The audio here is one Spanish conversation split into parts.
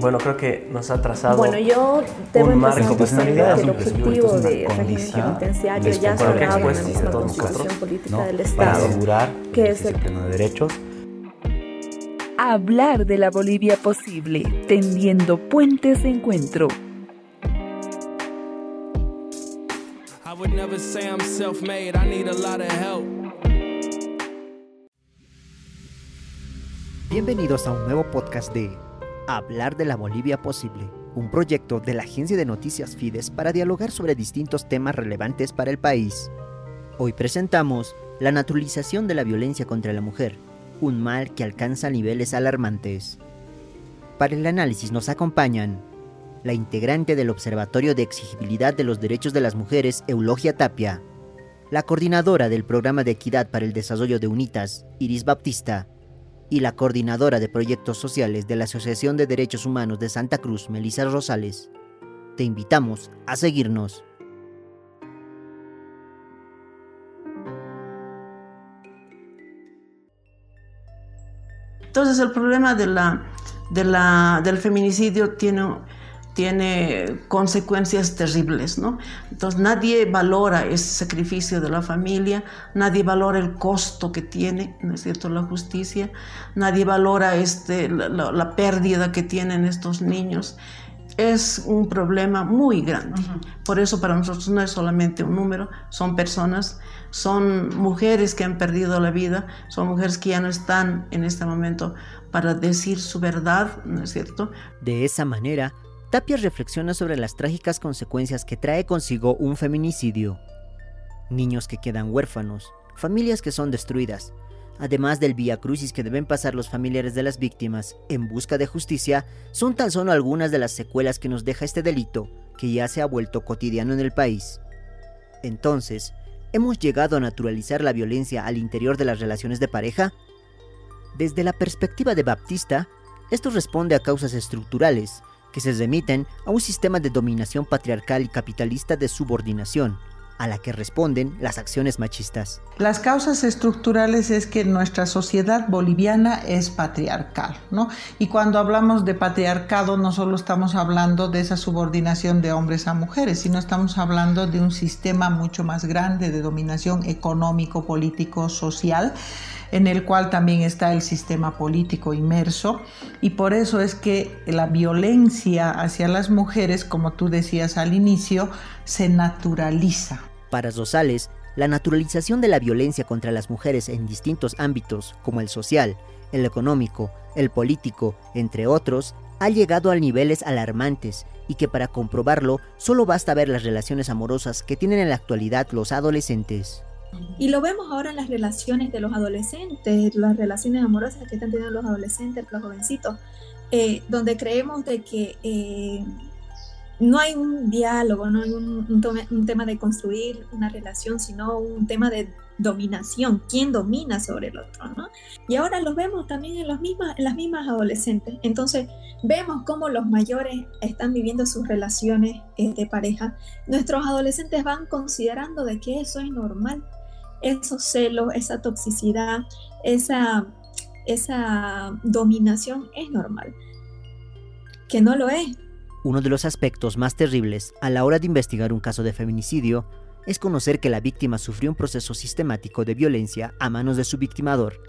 bueno, creo que nos ha trazado Bueno, yo debo un marco bastante que el objetivo es de régimen condición penitenciario ya Bueno, ¿qué cerrado en la Constitución? Política ¿no? del para Estado. asegurar que el es el- pleno de derechos Hablar de la Bolivia posible, tendiendo puentes de encuentro. I would never say I'm self made, I need a lot of help. Bienvenidos a un nuevo podcast de Hablar de la Bolivia Posible, un proyecto de la agencia de noticias Fides para dialogar sobre distintos temas relevantes para el país. Hoy presentamos la naturalización de la violencia contra la mujer, un mal que alcanza niveles alarmantes. Para el análisis nos acompañan la integrante del Observatorio de Exigibilidad de los Derechos de las Mujeres, Eulogia Tapia, la coordinadora del Programa de Equidad para el Desarrollo de UNITAS, Iris Baptista, y la coordinadora de proyectos sociales de la Asociación de Derechos Humanos de Santa Cruz, Melissa Rosales. Te invitamos a seguirnos. Entonces el problema de la, de la, del feminicidio tiene, tiene consecuencias terribles, ¿no? Entonces nadie valora ese sacrificio de la familia, nadie valora el costo que tiene, ¿no es cierto?, la justicia, nadie valora este, la, la- la pérdida que tienen estos niños. Es un problema muy grande. Por eso para nosotros no es solamente un número, son personas, son mujeres que han perdido la vida, son mujeres que ya no están en este momento para decir su verdad, ¿no es cierto? De esa manera, Tapia reflexiona sobre las trágicas consecuencias que trae consigo un feminicidio. Niños que quedan huérfanos, familias que son destruidas, además del vía crucis que deben pasar los familiares de las víctimas en busca de justicia, son tan solo algunas de las secuelas que nos deja este delito, que ya se ha vuelto cotidiano en el país. Entonces, ¿hemos llegado a naturalizar la violencia al interior de las relaciones de pareja? Desde la perspectiva de Baptista, esto responde a causas estructurales que se remiten a un sistema de dominación patriarcal y capitalista de subordinación, a la que responden las acciones machistas. Las causas estructurales es que nuestra sociedad boliviana es patriarcal, ¿no? Y cuando hablamos de patriarcado no solo estamos hablando de esa subordinación de hombres a mujeres, sino estamos hablando de un sistema mucho más grande de dominación económico, político, social en el cual también está el sistema político inmerso y por eso es que la violencia hacia las mujeres, como tú decías al inicio, se naturaliza. Para Rosales, la naturalización de la violencia contra las mujeres en distintos ámbitos, como el social, el económico, el político, entre otros, ha llegado a niveles alarmantes y que para comprobarlo solo basta ver las relaciones amorosas que tienen en la actualidad los adolescentes. Y lo vemos ahora en las relaciones de los adolescentes, las relaciones amorosas que están teniendo los adolescentes, los jovencitos, eh, donde creemos de que eh, no hay un diálogo, no hay un, un un tema de construir una relación, sino un tema de dominación, quién domina sobre el otro, ¿no? Y ahora lo vemos también en, los mismas, en las mismas adolescentes. Entonces, vemos cómo los mayores están viviendo sus relaciones eh, de pareja. Nuestros adolescentes van considerando de que eso es normal, esos celos, esa toxicidad, esa, esa dominación es normal. Que no lo es. Uno de los aspectos más terribles a la hora de investigar un caso de feminicidio es conocer que la víctima sufrió un proceso sistemático de violencia a manos de su victimador,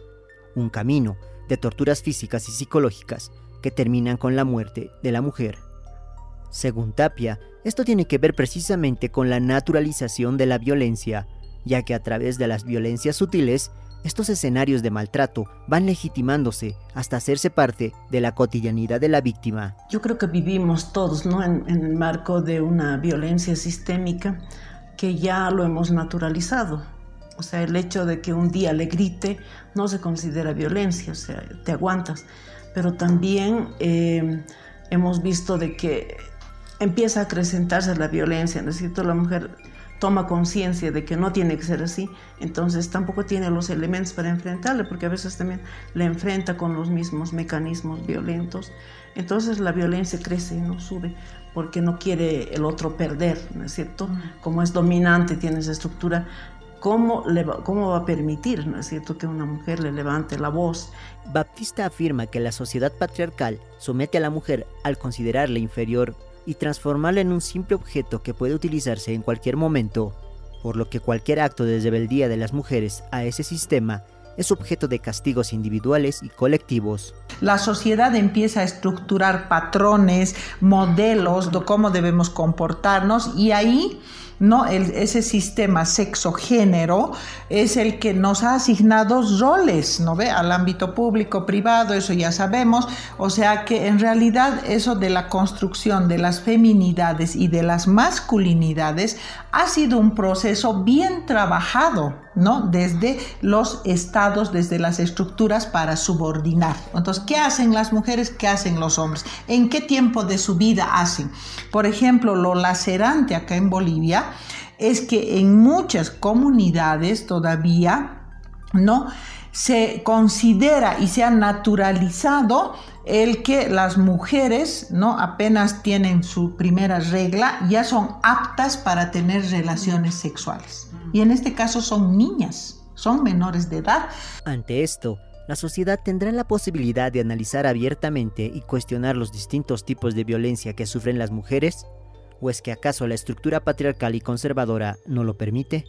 un camino de torturas físicas y psicológicas que terminan con la muerte de la mujer. Según Tapia, esto tiene que ver precisamente con la naturalización de la violencia, ya que a través de las violencias sutiles, estos escenarios de maltrato van legitimándose hasta hacerse parte de la cotidianidad de la víctima. Yo creo que vivimos todos ¿no? en, el marco de una violencia sistémica que ya lo hemos naturalizado. O sea, el hecho de que un día le grite no se considera violencia, o sea, te aguantas. Pero también eh, hemos visto de que empieza a acrecentarse la violencia, ¿no es cierto? La mujer toma conciencia de que no tiene que ser así, entonces tampoco tiene los elementos para enfrentarle, porque a veces también le enfrenta con los mismos mecanismos violentos. Entonces la violencia crece y no sube, porque no quiere el otro perder, ¿no es cierto? Como es dominante, tiene esa estructura, ¿cómo, le va, ¿cómo va a permitir, ¿no es cierto?, que una mujer le levante la voz. Baptista afirma que la sociedad patriarcal somete a la mujer al considerarla inferior y transformarla en un simple objeto que puede utilizarse en cualquier momento, por lo que cualquier acto de rebeldía de las mujeres a ese sistema es objeto de castigos individuales y colectivos. La sociedad empieza a estructurar patrones, modelos de cómo debemos comportarnos y ahí ¿no? ese sistema sexo-género es el que nos ha asignado roles, ¿no ve? Al ámbito público, privado, eso ya sabemos. O sea que en realidad eso de la construcción de las feminidades y de las masculinidades ha sido un proceso bien trabajado, ¿no? Desde los estados, desde las estructuras para subordinar. Entonces, ¿qué hacen las mujeres? ¿Qué hacen los hombres? ¿En qué tiempo de su vida hacen? Por ejemplo, lo lacerante acá en Bolivia es que en muchas comunidades todavía, ¿no? se considera y se ha naturalizado el que las mujeres, ¿no? Apenas tienen su primera regla, ya son aptas para tener relaciones sexuales. Y en este caso son niñas, son menores de edad. Ante esto, la sociedad tendrá la posibilidad de analizar abiertamente y cuestionar los distintos tipos de violencia que sufren las mujeres ¿O es que acaso la estructura patriarcal y conservadora no lo permite?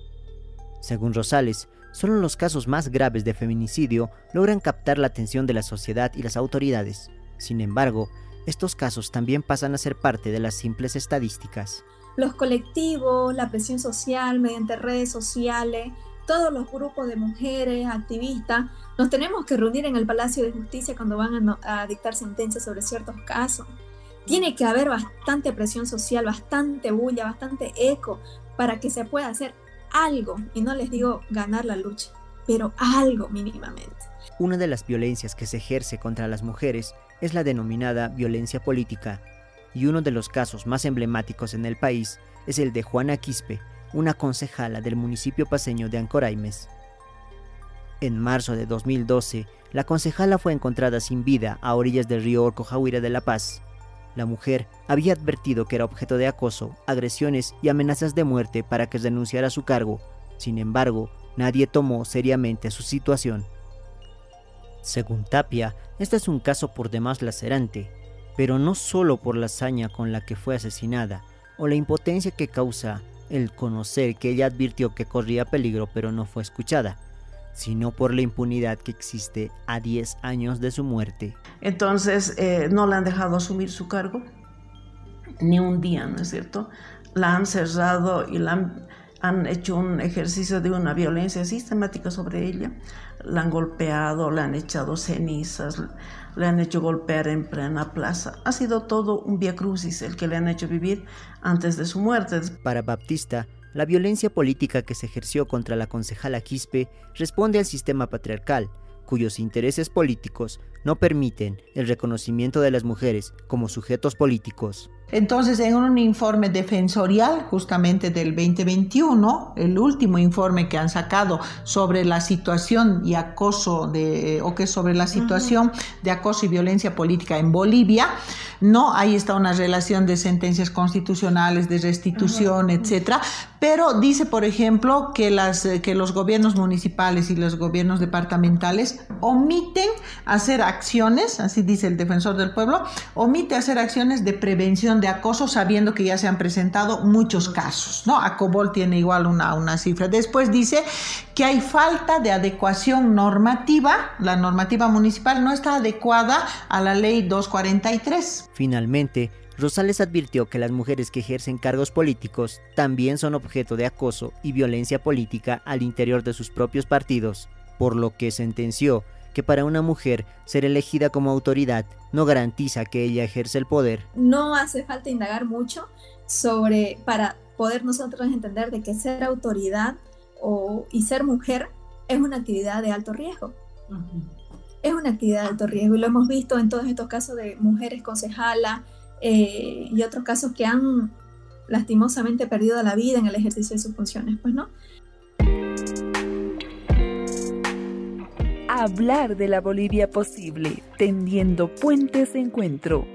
Según Rosales, solo los casos más graves de feminicidio logran captar la atención de la sociedad y las autoridades. Sin embargo, estos casos también pasan a ser parte de las simples estadísticas. Los colectivos, la presión social mediante redes sociales, todos los grupos de mujeres, activistas, nos tenemos que reunir en el Palacio de Justicia cuando van a, dictar sentencias sobre ciertos casos tiene que haber bastante presión social, bastante bulla, bastante eco para que se pueda hacer algo, y no les digo ganar la lucha, pero algo mínimamente. Una de las violencias que se ejerce contra las mujeres es la denominada violencia política, y uno de los casos más emblemáticos en el país es el de Juana Quispe, una concejala del municipio paseño de Ancoraimes. En marzo de 2012, la concejala fue encontrada sin vida a orillas del río Orcojahuira de La Paz. La mujer había advertido que era objeto de acoso, agresiones y amenazas de muerte para que denunciara su cargo. Sin embargo, nadie tomó seriamente su situación. Según Tapia, este es un caso por demás lacerante, pero no solo por la hazaña con la que fue asesinada, o la impotencia que causa el conocer que ella advirtió que corría peligro pero no fue escuchada, sino por la impunidad que existe a 10 años de su muerte. Entonces, eh, no la han dejado asumir su cargo, ni un día, ¿no es cierto? La han cerrado y la han, han hecho un ejercicio de una violencia sistemática sobre ella. La han golpeado, le han echado cenizas, le han hecho golpear en plena plaza. Ha sido todo un via crucis el que le han hecho vivir antes de su muerte. Para Baptista, la violencia política que se ejerció contra la concejala Quispe responde al sistema patriarcal, cuyos intereses políticos no permiten el reconocimiento de las mujeres como sujetos políticos. Entonces, en un informe defensorial justamente del 2021, el último informe que han sacado sobre la situación y acoso de, o que sobre la situación de acoso y violencia política en Bolivia, no, ahí está una relación de sentencias constitucionales, de restitución, etcétera, pero dice, por ejemplo, que, las, que los gobiernos municipales y los gobiernos departamentales omiten hacer acciones, así dice el defensor del pueblo, omite hacer acciones de prevención de acoso sabiendo que ya se han presentado muchos casos, ¿no? Acobol tiene igual una, una cifra. Después dice que hay falta de adecuación normativa, la normativa municipal no está adecuada a la ley 243. Finalmente, Rosales advirtió que las mujeres que ejercen cargos políticos también son objeto de acoso y violencia política al interior de sus propios partidos, por lo que sentenció que para una mujer ser elegida como autoridad no garantiza que ella ejerce el poder. No hace falta indagar mucho sobre para poder nosotros entender de que ser autoridad o, y ser mujer es una actividad de alto riesgo. Es una actividad de alto riesgo y lo hemos visto en todos estos casos de mujeres concejalas eh, y otros casos que han lastimosamente perdido la vida en el ejercicio de sus funciones, pues no. hablar de la Bolivia posible, tendiendo puentes de encuentro.